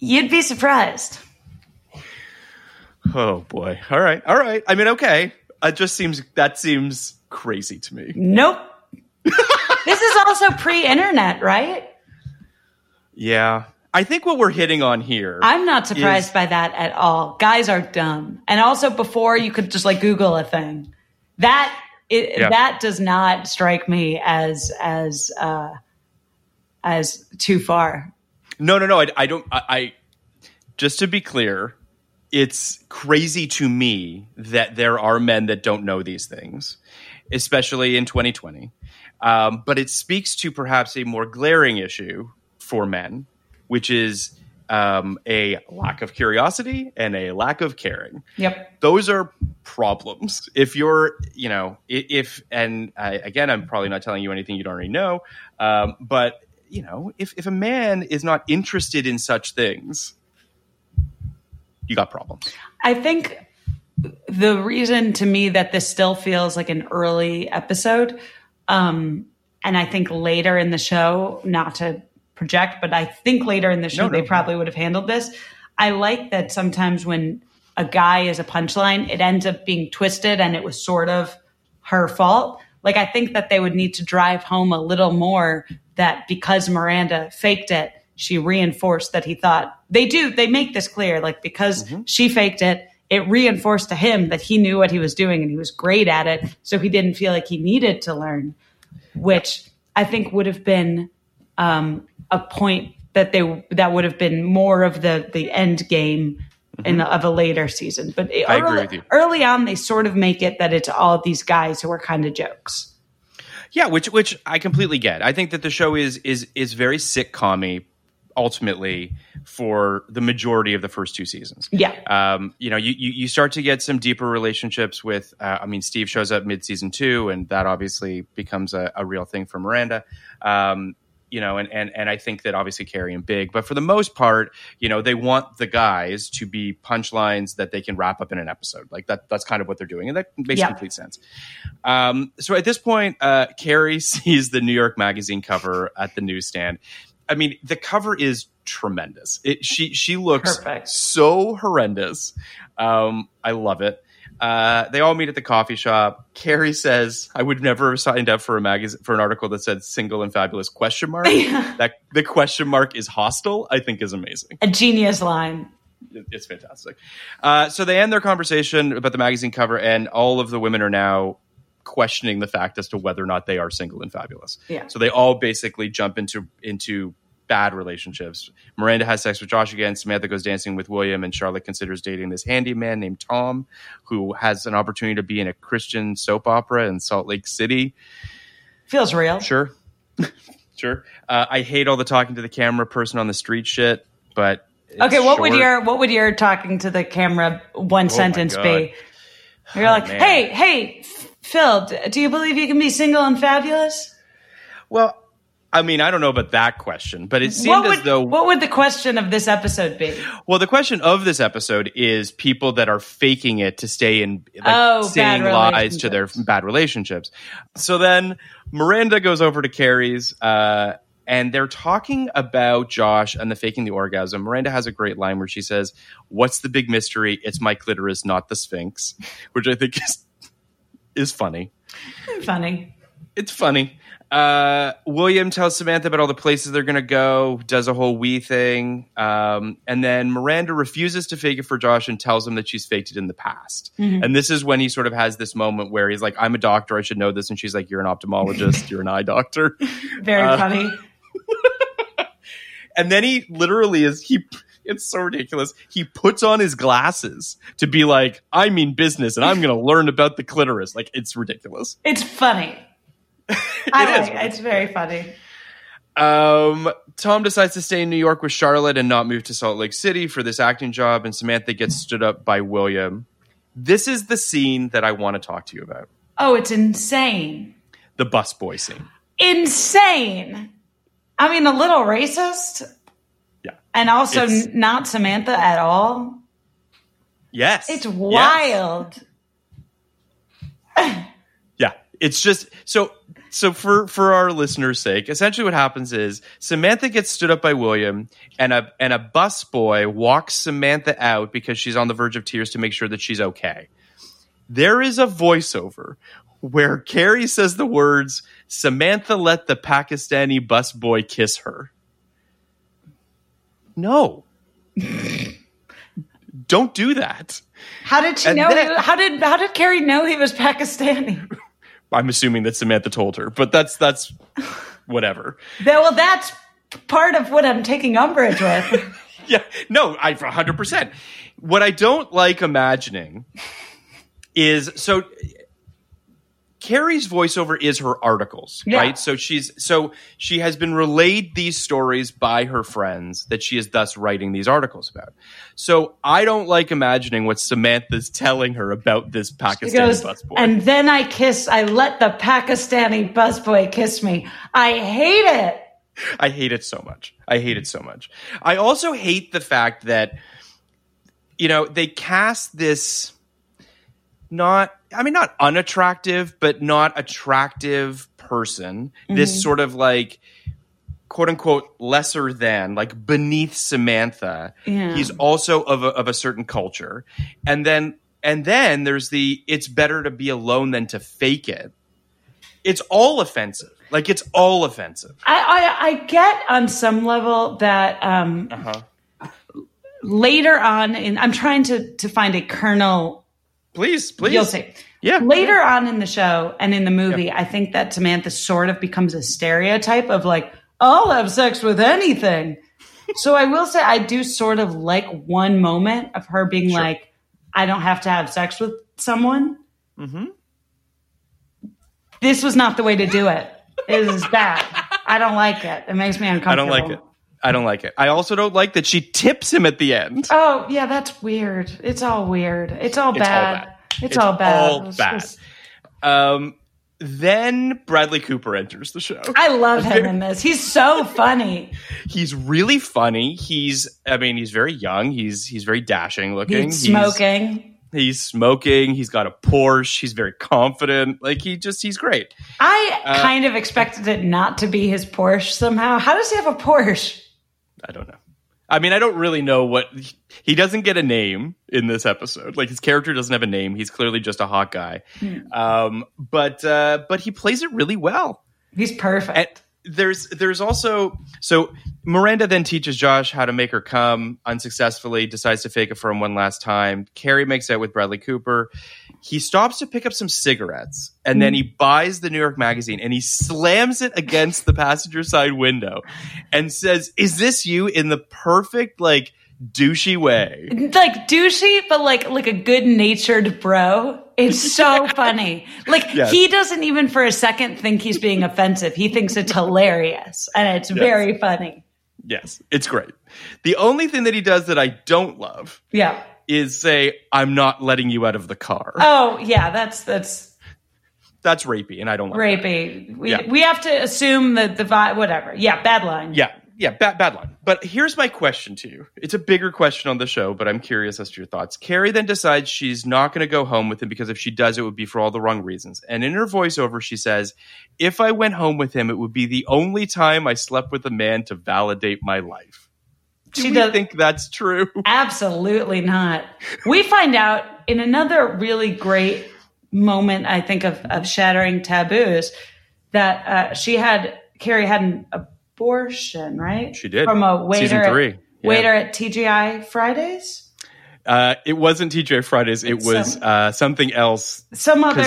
You'd be surprised. Oh boy. All right. All right. I mean, okay. It just seems that seems crazy to me. Nope. this is also pre-internet, right? Yeah. I think what we're hitting on here. I'm not surprised is- by that at all. Guys are dumb. And also before you could just like Google a thing. That it, Yeah. that does not strike me as as uh as too far. No, no, no. I, I don't. I, I just to be clear, it's crazy to me that there are men that don't know these things, especially in 2020. Um, but it speaks to perhaps a more glaring issue for men, which is um, a lack of curiosity and a lack of caring Yep. those are problems if you're you know if and I, again i'm probably not telling you anything you don't already know um, but you know if, if a man is not interested in such things you got problems I think the reason to me that this still feels like an early episode, um, and I think later in the show, not to project, but I think later in the show No, no. they probably would have handled this. I like that sometimes when a guy is a punchline, it ends up being twisted and it was sort of her fault. Like I think that they would need to drive home a little more that because Miranda faked it, she reinforced that he thought they do, they make this clear. Like because she faked it, it reinforced to him that he knew what he was doing and he was great at it. So he didn't feel like he needed to learn, which I think would have been um, a point that they that would have been more of the the end game in the, of a later season. But Mm-hmm. Early, early on, they sort of make it that it's all these guys who are kind of jokes. yeah which which i completely get i think that the show is is is very sitcom ultimately for the majority of the first two seasons Yeah. um, you know, you, you you start to get some deeper relationships with. Uh, I mean, Steve shows up mid season two, and that obviously becomes a, a real thing for Miranda. Um, you know, and, and and I think that obviously Carrie and Big, but for the most part, you know, they want the guys to be punchlines that they can wrap up in an episode. Like that, that's kind of what they're doing, and that makes Yeah. complete sense. Um, so at this point, uh, Carrie sees the New York Magazine cover at the newsstand. I mean, the cover is tremendous. It, she she looks Perfect. so horrendous. Um, I love it. Uh, they all meet at the coffee shop. Carrie says, "I would never have signed up for a magazine for an article that said single and fabulous question mark. That the question mark is hostile. I think is amazing. A genius line. It's fantastic. Uh, so they end their conversation about the magazine cover, and all of the women are now questioning the fact as to whether or not they are single and fabulous. Yeah. So they all basically jump into into bad relationships. Miranda has sex with Josh again. Samantha goes dancing with William, and Charlotte considers dating this handyman named Tom, who has an opportunity to be in a Christian soap opera in Salt Lake City. Feels real. Sure, sure. Uh, I hate all the talking to the camera person on the street shit, but it's Okay, what would your what would your talking to the camera one sentence be? You're like, man. hey, hey, Phil, do you believe you can be single and fabulous? Well, I mean, I don't know about that question, but it seemed What as though. what would the question of this episode be? well, the question of this episode is people that are faking it to stay in, like, Oh, saying lies to their bad relationships. So then Miranda goes over to Carrie's, uh, and they're talking about Josh and the faking the orgasm. Miranda has a great line where she says, "What's the big mystery? It's my clitoris, not the Sphinx," which I think is is funny. Funny. It's funny. Uh, William tells Samantha about all the places they're going to go, does a whole we thing. Um, and then Miranda refuses to fake it for Josh and tells him that she's faked it in the past. And this is when he sort of has this moment where he's like, I'm a doctor. I should know this. And she's like, You're an ophthalmologist. You're an eye doctor. Very Uh, funny. And then he literally is, he, it's so ridiculous. He puts on his glasses to be like, I mean business and I'm going to learn about the clitoris. Like, it's ridiculous. It's funny. I It is, like. It's very funny. Um, Tom decides to stay in New York with Charlotte and not move to Salt Lake City for this acting job, and Samantha gets stood up by William. This is the scene that I want to talk to you about Oh, it's insane. the busboy scene. Insane. I mean, a little racist Yeah. and also It's- not Samantha at all. Yes. It's Yes. wild. Yeah, it's just so so for for our listeners' sake, essentially what happens is Samantha gets stood up by William, and a and a busboy walks Samantha out because she's on the verge of tears to make sure that she's okay. There is a voiceover where Carrie says the words, "Samantha let the Pakistani bus boy kiss her." No. Don't do that. How did she And know? then- he, how did how did Carrie know he was Pakistani? I'm assuming that Samantha told her, but that's that's whatever. That- well, that's part of what I'm taking umbrage with. Yeah, no, I 100%. What I don't like imagining is so Carrie's voiceover is her articles, Yeah. right? So she's so she has been relayed these stories by her friends that she is thus writing these articles about. So I don't like imagining what Samantha's telling her about this Pakistani goes, busboy. and then I kiss. I let the Pakistani busboy kiss me. I hate it. I hate it so much. I hate it so much. I also hate the fact that you know they cast this not I mean not unattractive but not attractive person. This sort of like quote unquote lesser than like beneath Samantha. Yeah. He's also of a, of a certain culture. And then and then there's the it's better to be alone than to fake it. It's all offensive. Like it's all offensive. I, I, I get on some level that um, Uh-huh. later on, in, I'm trying to to find a kernel. Please, please. You'll see. Yeah. Later on in the show and in the movie, I think that Samantha sort of becomes a stereotype of like, I'll have sex with anything. so I will say I do sort of like one moment of her being like, I don't have to have sex with someone. Mm-hmm. This was not the way to do it. It is bad. I don't like it. It makes me uncomfortable. I don't like it. I don't like it. I also don't like that she tips him at the end. Oh yeah, that's weird. It's all weird. It's all It's all bad. It's, It's all bad. all It's bad. just- Um, then Bradley Cooper enters the show. I love him in this. He's so funny. He's really funny. He's, I mean, he's very young. He's he's very dashing looking. He's smoking. He's smoking. He's got a Porsche. He's very confident. Like he just, he's great. I Uh, kind of expected it not to be his Porsche somehow. How does he have a Porsche? I don't know. I mean, I don't really know what he doesn't get a name in this episode. Like his character doesn't have a name. He's clearly just a hot guy. Um, but uh, but he plays it really well. He's perfect. And there's there's also so Miranda then teaches Josh how to make her come unsuccessfully, decides to fake it for him one last time. Carrie makes out with Bradley Cooper. He stops to pick up some cigarettes and then he buys the New York magazine and he slams it against the passenger side window and says, Is this you in the perfect, like, douchey way? like douchey, but like like a good natured bro. It's so funny. Like Yes. he doesn't even for a second think he's being offensive. He thinks it's hilarious and it's very funny. Yes, it's great. The only thing that he does that I don't love Yeah. is say, I'm not letting you out of the car. Oh yeah, that's that's That's rapey, and I don't like that. rapey. We Yeah. we have to assume that the vi- whatever. Yeah, bad line. Yeah, yeah, bad, bad line. But here's my question to you. It's a bigger question on the show, but I'm curious as to your thoughts. Carrie then decides she's not going to go home with him because if she does, it would be for all the wrong reasons. And in her voiceover, she says, If I went home with him, it would be the only time I slept with a man to validate my life. Do She we does- think that's true? Absolutely not. We find out in another really great moment, I think, of, of shattering taboos that uh, she had, Carrie had an abortion, right? She did. From a waiter, Season three. At, Yeah. waiter at TGI Fridays. Uh, it wasn't TJ Fridays. It was some- uh, something else. Some other.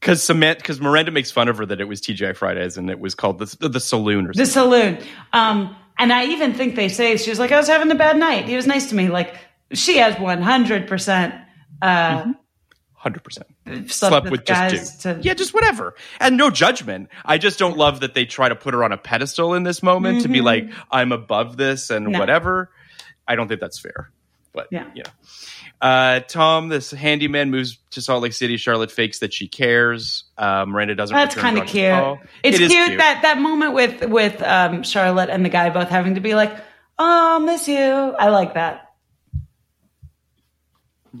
Because Samantha, because Miranda makes fun of her that it was TJ Fridays and it was called the the saloon or The saloon. Um, and I even think they say she was like, I was having a bad night. He was nice to me. Like she has one hundred percent uh hundred percent. Slept with just two. to- Yeah, just whatever, and no judgment. I just don't love that they try to put her on a pedestal in this moment to be like, I'm above this and Mm-hmm. No. whatever. I don't think that's fair. But Yeah. you know. Uh, Tom, this handyman moves to Salt Lake City. Charlotte fakes that she cares. Uh, Miranda doesn't. That's kind of cute. It's It is cute, that that moment with with um, Charlotte and the guy both having to be like, "Oh, miss you." I like that.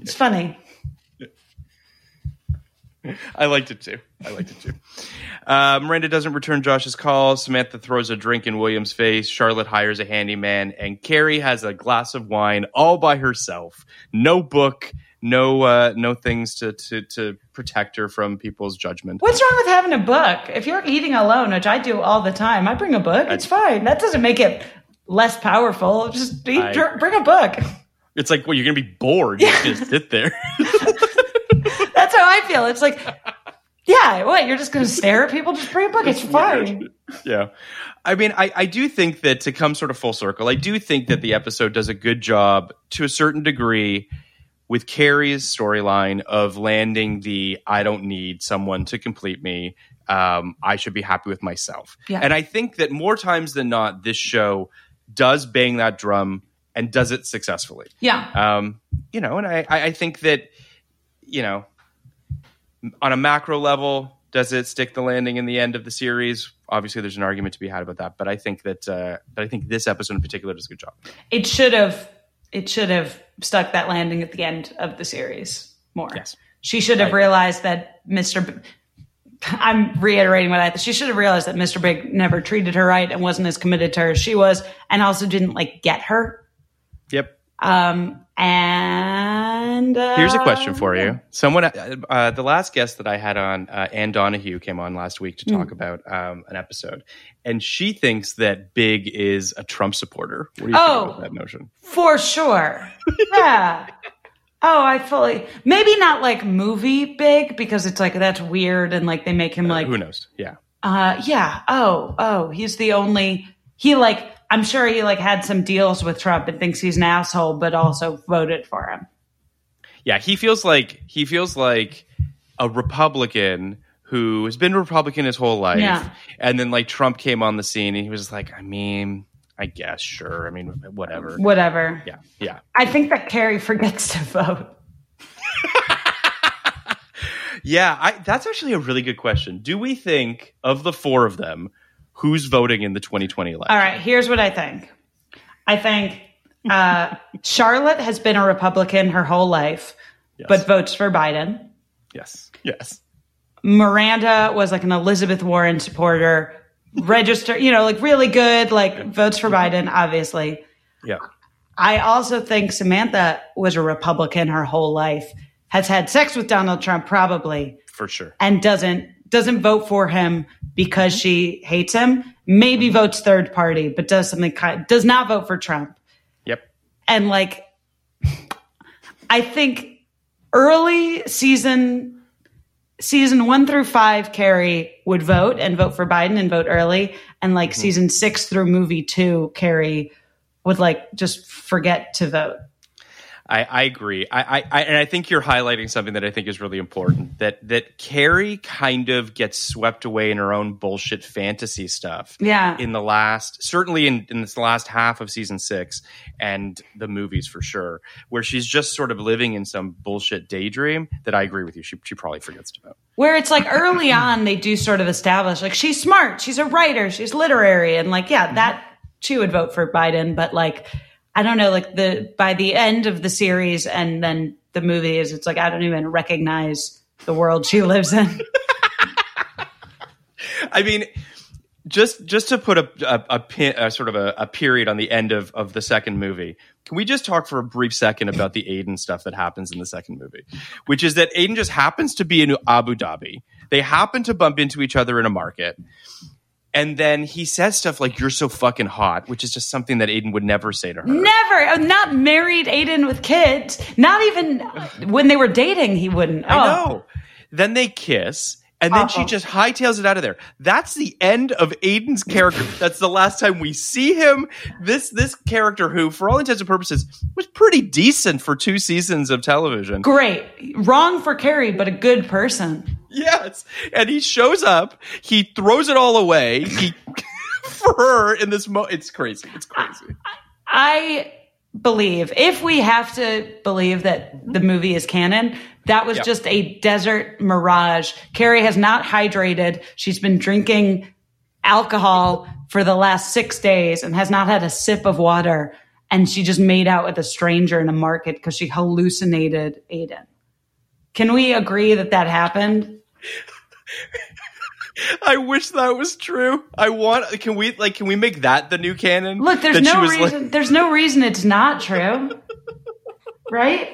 It's funny. I liked it too. I liked it too. Uh, Miranda doesn't return Josh's call. Samantha throws a drink in William's face. Charlotte hires a handyman, and Carrie has a glass of wine all by herself. No book, no uh, no things to, to to protect her from people's judgment. What's wrong with having a book? If you're eating alone, which I do all the time, I bring a book. It's fine. That doesn't make it less powerful. Just eat, I dr- bring a book. It's like, well, you're gonna be bored. You just sit there. That's how I feel. It's like, yeah, what? You're just going to stare at people? Just bring a book. It's fine. yeah. I mean, I, I do think that to come sort of full circle, I do think that the episode does a good job to a certain degree with Carrie's storyline of landing the I don't need someone to complete me. Um, I should be happy with myself. Yeah. And I think that more times than not, this show does bang that drum and does it successfully. Yeah. Um, you know, and I, I I think that, you know, on a macro level, does it stick the landing in the end of the series? Obviously, there's an argument to be had about that, but I think that, uh, but I think this episode in particular does a good job. It should have, it should have stuck that landing at the end of the series more. Yes. She should have realized that Mr. B- I'm reiterating what I said. she should have realized that Mr. Big never treated her right and wasn't as committed to her as she was, and also didn't like get her. Yep. Um, and uh, Here's a question for you. Someone, uh, uh, the last guest that I had on, uh, Anne Donahue, came on last week to talk about um, an episode, and she thinks that Big is a Trump supporter. What do you Oh. think about that notion? For sure. Yeah. Oh, I fully maybe not like movie big because it's like that's weird and like they make him like Who knows? Yeah. uh yeah. Oh, oh, he's the only he like I'm sure he like had some deals with Trump and thinks he's an asshole, but also voted for him. Yeah, he feels like he feels like a Republican who has been Republican his whole life, Yeah. and then like Trump came on the scene, and he was like, I mean, I guess sure, I mean, whatever. Whatever. Yeah, yeah, I think that Carrie forgets to vote. yeah. I, that's actually a really good question. Do we think of the four of them, who's voting in the 2020 election? All right, here's what I think. I think uh, Charlotte has been a Republican her whole life, but votes for Biden. Yes, yes. Miranda was like an Elizabeth Warren supporter, register, you know, like really good, like votes for Biden, obviously. Yeah, I also think Samantha was a Republican her whole life, has had sex with Donald Trump probably, for sure. and doesn't doesn't vote for him because she hates him. Maybe mm-hmm. votes third party, but does something kind does not vote for Trump. Yep. And like I think early season season one through five, Carrie would vote and vote for Biden and vote early. And like mm-hmm. season six through movie two, Carrie would like just forget to vote. I, I agree. I, I, I and I think you're highlighting something that I think is really important. That that Carrie kind of gets swept away in her own bullshit fantasy stuff. Yeah. In the last, certainly in, in this last half of season six, and the movies for sure, where she's just sort of living in some bullshit daydream. That I agree with you. She she probably forgets to vote. Where it's like early on, they do sort of establish like she's smart, she's a writer, she's literary, and like yeah, that she would vote for Biden. But like I don't know, like the by the end of the series and then the movies, it's like I don't even recognize the world she lives in. I mean, just just to put a a, a, pin, a sort of a, a period on the end of of the second movie. Can we just talk for a brief second about the Aidan stuff that happens in the second movie, which is that Aidan just happens to be in Abu Dhabi. They happen to bump into each other in a market. And then he says stuff like "You're so fucking hot," which is just something that Aidan would never say to her. Never, I'm not married Aidan with kids. Not even when they were dating, he wouldn't. I Oh. know. Then they kiss, and then she Awful. just hightails it out of there. That's the end of Aidan's character. That's the last time we see him. This this character, who, for all intents and purposes, was pretty decent for two seasons of television. Great. Wrong for Carrie, but a good person. Yes, and he shows up. He throws it all away. He for her in this mo. It's crazy. It's crazy. I believe, if we have to believe that the movie is canon, that was Yep. just a desert mirage. Carrie has not hydrated. She's been drinking alcohol for the last six days and has not had a sip of water. And she just made out with a stranger in a market because she hallucinated Aidan. Can we agree that that happened? I wish that was true. I want. Can we like? Can we make that the new canon? Look, there's no was like- reason. there's no reason it's not true, right?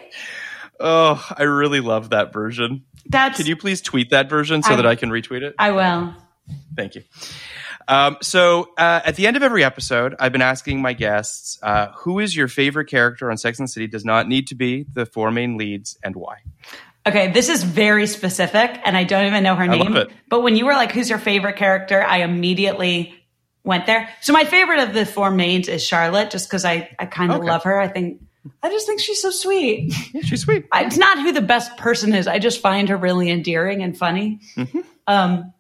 oh, I really love that version. That's. Can you please tweet that version so I- that I can retweet it? I will. Thank you. Um, so uh, at the end of every episode, I've been asking my guests, uh, who is your favorite character on Sex and the City? Does not need to be the four main leads, and why? Okay, this is very specific, and I don't even know her I name. love it. But when you were like, "Who's your favorite character?" I immediately went there. So my favorite of the four mains is Charlotte, just because I I kind of Okay. love her. I think I just think she's so sweet. Yeah, she's sweet. I- it's not who the best person is. I just find her really endearing and funny. Um,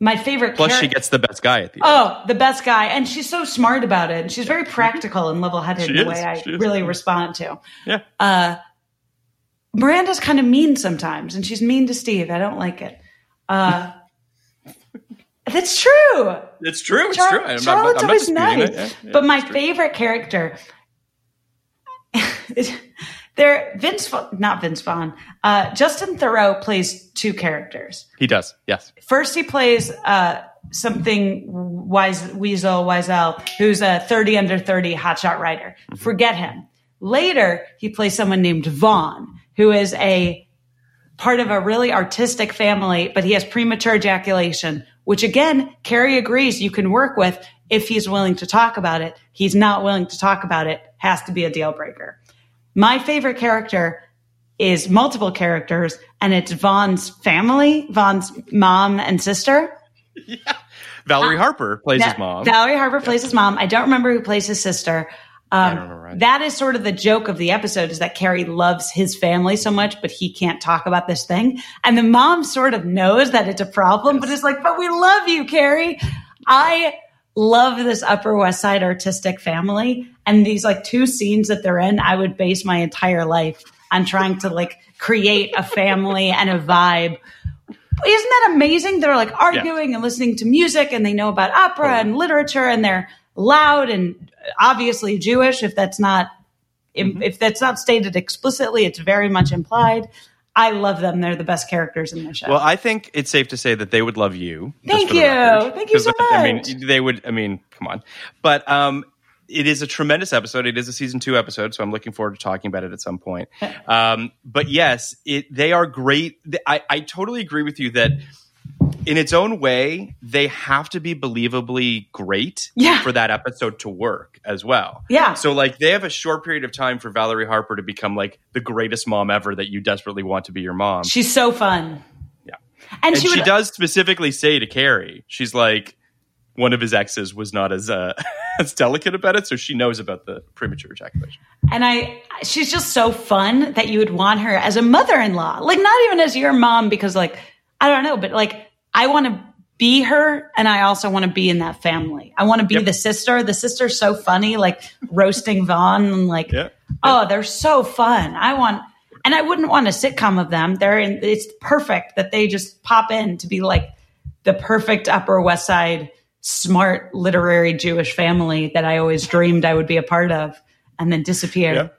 my favorite. Mm-hmm. Plus, she gets the best guy at the end. Oh, the best guy. And she's so smart about it. And she's very practical and level headed in the is. way I really respond to. Yeah. Uh, Miranda's kind of mean sometimes, and she's mean to Steve. I don't like it. Uh, that's true. It's true. It's Char- true. I'm not- I'm Charlotte's not always nice. it. Yeah, yeah, but my favorite character, they're Vince, not Vince Vaughn. Uh, Justin Theroux plays two characters. He does. Yes. First, he plays uh, something Wise, Weasel Wiesel, who's a 30 under 30 hotshot writer. Forget him. Later, he plays someone named Vaughn, who is a part of a really artistic family, but he has premature ejaculation, which again, Carrie agrees you can work with if he's willing to talk about it. He's not willing to talk about it, has to be a deal breaker. My favorite character is multiple characters, and it's Vaughn's family, Vaughn's mom and sister. Valerie Harper plays his mom. Valerie Harper plays his mom. I don't remember who plays his sister. Um, remember either. that is sort of the joke of the episode is that Carrie loves his family so much, but he can't talk about this thing. And the mom sort of knows that it's a problem, but it's like, but we love you, Carrie. I love this Upper West Side artistic family. And these like two scenes that they're in, I would base my entire life on trying to like create a family and a vibe. Isn't that amazing? They're like arguing and listening to music and they know about opera and literature and they're loud and obviously Jewish. If that's not, if, if that's not stated explicitly, it's very much implied. I love them. They're the best characters in the show. Well, I think it's safe to say that they would love you. Thank you. Thank you so much. I mean, they would. I mean, come on. But um, it is a tremendous episode. It is a season two episode, so I'm looking forward to talking about it at some point. Um, but yes, it they are great. I, I totally agree with you that. In its own way, they have to be believably great Yeah. for that episode to work as well. Yeah. So like they have a short period of time for Valerie Harper to become like the greatest mom ever that you desperately want to be your mom. She's so fun. Yeah. And, and she, she, would, does specifically say to Carrie, she's like, one of his exes was not as uh, as delicate about it, so she knows about the premature ejaculation. And I, she's just so fun that you would want her as a mother-in-law. Like not even as your mom, because like, I don't know, but like, I want to be her and I also want to be in that family. I want to be Yep. the sister. The sister's so funny, like roasting Vaughn and like, Yeah. oh, they're so fun. I want, and I wouldn't want a sitcom of them. They're in, it's perfect that they just pop in to be like the perfect Upper West Side, smart, literary Jewish family that I always dreamed I would be a part of and then disappear.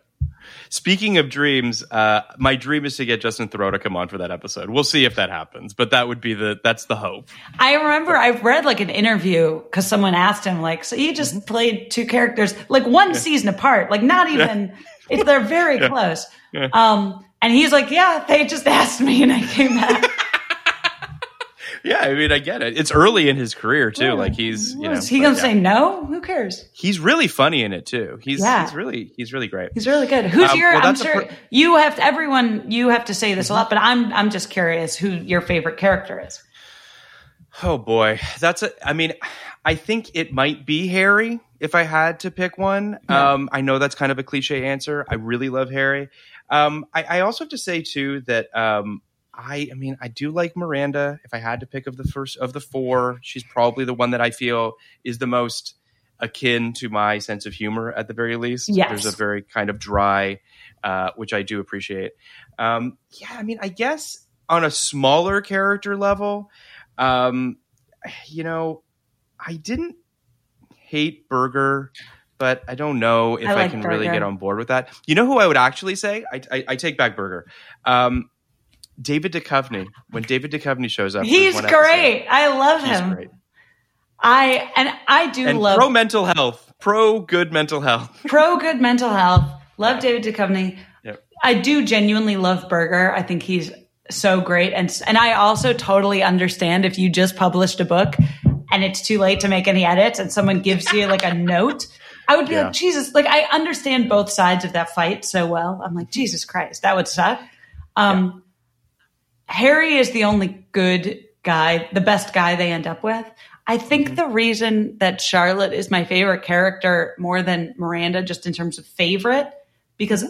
Yeah. Speaking of dreams, uh, my dream is to get Justin Theroux to come on for that episode. We'll see if that happens, but that would be the that's the hope. I remember I've read like an interview because someone asked him like, so you just played two characters like one season apart, like not even. If they're very close. Um, and he's like, yeah, they just asked me and I came back. Yeah, I mean, I get it. It's early in his career too. Like he's you know, Is he gonna yeah. say no? Who cares? he's really funny in it too. He's Yeah. he's really he's really great. He's really good. Who's Um, your? well, I'm sure per- you have to. Everyone, you have to say this a lot, but I'm I'm just curious who your favorite character is. Oh boy, that's a. I mean, I think it might be Harry if I had to pick one. Um, I know that's kind of a cliche answer. I really love Harry. Um, I, I also have to say too that um, I, I mean, I do like Miranda. If I had to pick of the first of the four, she's probably the one that I feel is the most akin to my sense of humor at the very least. Yes. There's a very kind of dry, uh, which I do appreciate. Um, yeah, I mean, I guess on a smaller character level, um, you know, I didn't hate Berger, but I don't know if I I, like can really get on board with that. You know who I would actually say? I, I, I take back Berger. Um, David Duchovny. When David Duchovny shows up, He's great. I love he's him. great. I and I do And love pro mental health, pro good mental health. pro good mental health. Love David Duchovny. Yep. I do genuinely love Berger. I think he's so great, and and I also totally understand if you just published a book and it's too late to make any edits, and someone gives you like a note. I would be Yeah. like, Jesus, like I understand both sides of that fight so well. I'm like, Jesus Christ, that would suck. Um, Harry is the only good guy, the best guy they end up with. I think Mm-hmm. the reason that Charlotte is my favorite character more than Miranda, just in terms of favorite, because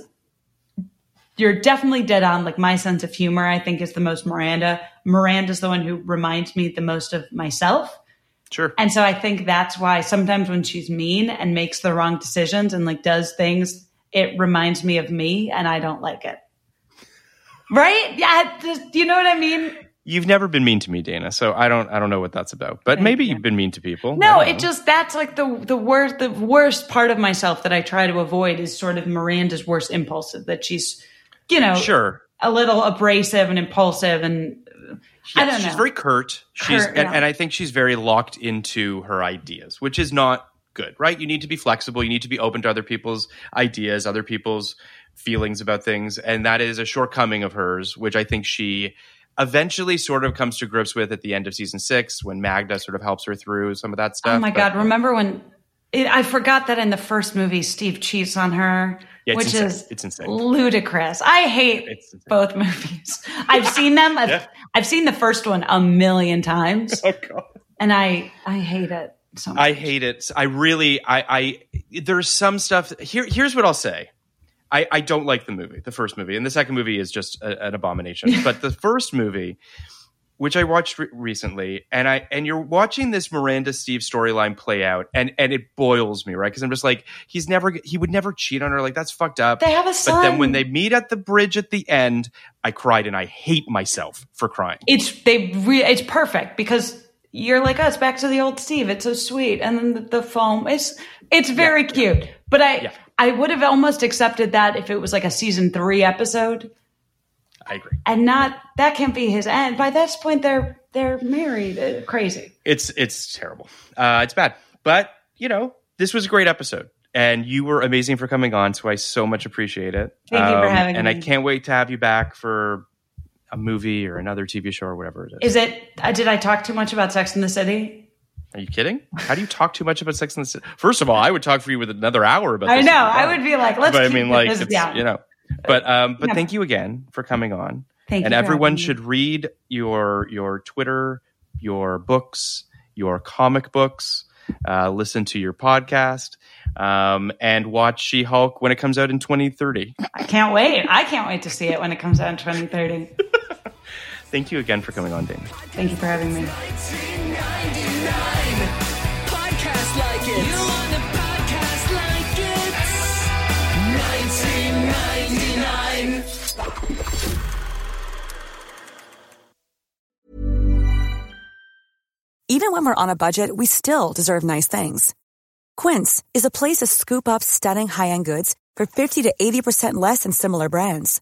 you're definitely dead on. Like my sense of humor, I think, is the most Miranda. Miranda's the one who reminds me the most of myself. Sure. And so I think that's why sometimes when she's mean and makes the wrong decisions and like does things, it reminds me of me and I don't like it. Right? Yeah. just- you know what I mean? You've never been mean to me, Dana, so I don't I don't know what that's about. But maybe you. you've been mean to people. No, it just that's like the the worst the worst part of myself that I try to avoid is sort of Miranda's worst impulsive that she's you know sure. a little abrasive and impulsive and I don't know. She's very curt. She's Curt, and, yeah. and I think she's very locked into her ideas, which is not good, right? You need to be flexible. You need to be open to other people's ideas, other people's feelings about things, and that is a shortcoming of hers, which I think she eventually sort of comes to grips with at the end of season six when Magda sort of helps her through some of that stuff. Oh my But- god! Remember when? It, I forgot that in the first movie, Steve cheats on her, Yeah, which insane. is It's insane. ludicrous. I hate both movies. I've seen them. I've, Yeah. I've seen the first one a million times, Oh god. and I I hate it so much. I hate it. I really, I, I, there's some stuff. Here, here's what I'll say. I, I don't like the movie, the first movie, and the second movie is just a, an abomination. but the first movie, which I watched re- recently, and I, and you're watching this Miranda Steve storyline play out, and and it boils me, right? Because I'm just like, he's never, he would never cheat on her. Like that's fucked up. They have a son. But then when they meet at the bridge at the end, I cried, and I hate myself for crying. it's they re- it's perfect because you're like us back to the old Steve. It's so sweet, and then the, the foam. is it's very cute. But I Yeah. I would have almost accepted that if it was like a season three episode. I agree. and not that can't be his end. By this point, they're they're married. Uh, crazy. it's it's terrible. Uh, it's bad, but you know, this was a great episode, and you were amazing for coming on. So I so much appreciate it. Um, Thank you for having and me. And I can't wait to have you back for a movie or another TV show or whatever it is. Is it? Uh, did I talk too much about Sex in the City? Are you kidding? How do you talk too much about Sex and the City? First of all, I would talk for you with another hour about. This. I know. I would be like, let's. but I mean, like, this down. you know. But um, but No. thank you again for coming on. Thank and everyone should read your your Twitter, your books, your comic books. Uh, listen to your podcast um, and watch She Hulk when it comes out in 2030. I can't wait. I can't wait to see it when it comes out in 2030. Thank you again for coming on, Dana. Thank you for having me. Podcast like it. You want a podcast like it? 1999. Even when we're on a budget, we still deserve nice things. Quince is a place to scoop up stunning high-end goods for 50 to 80% less than similar brands.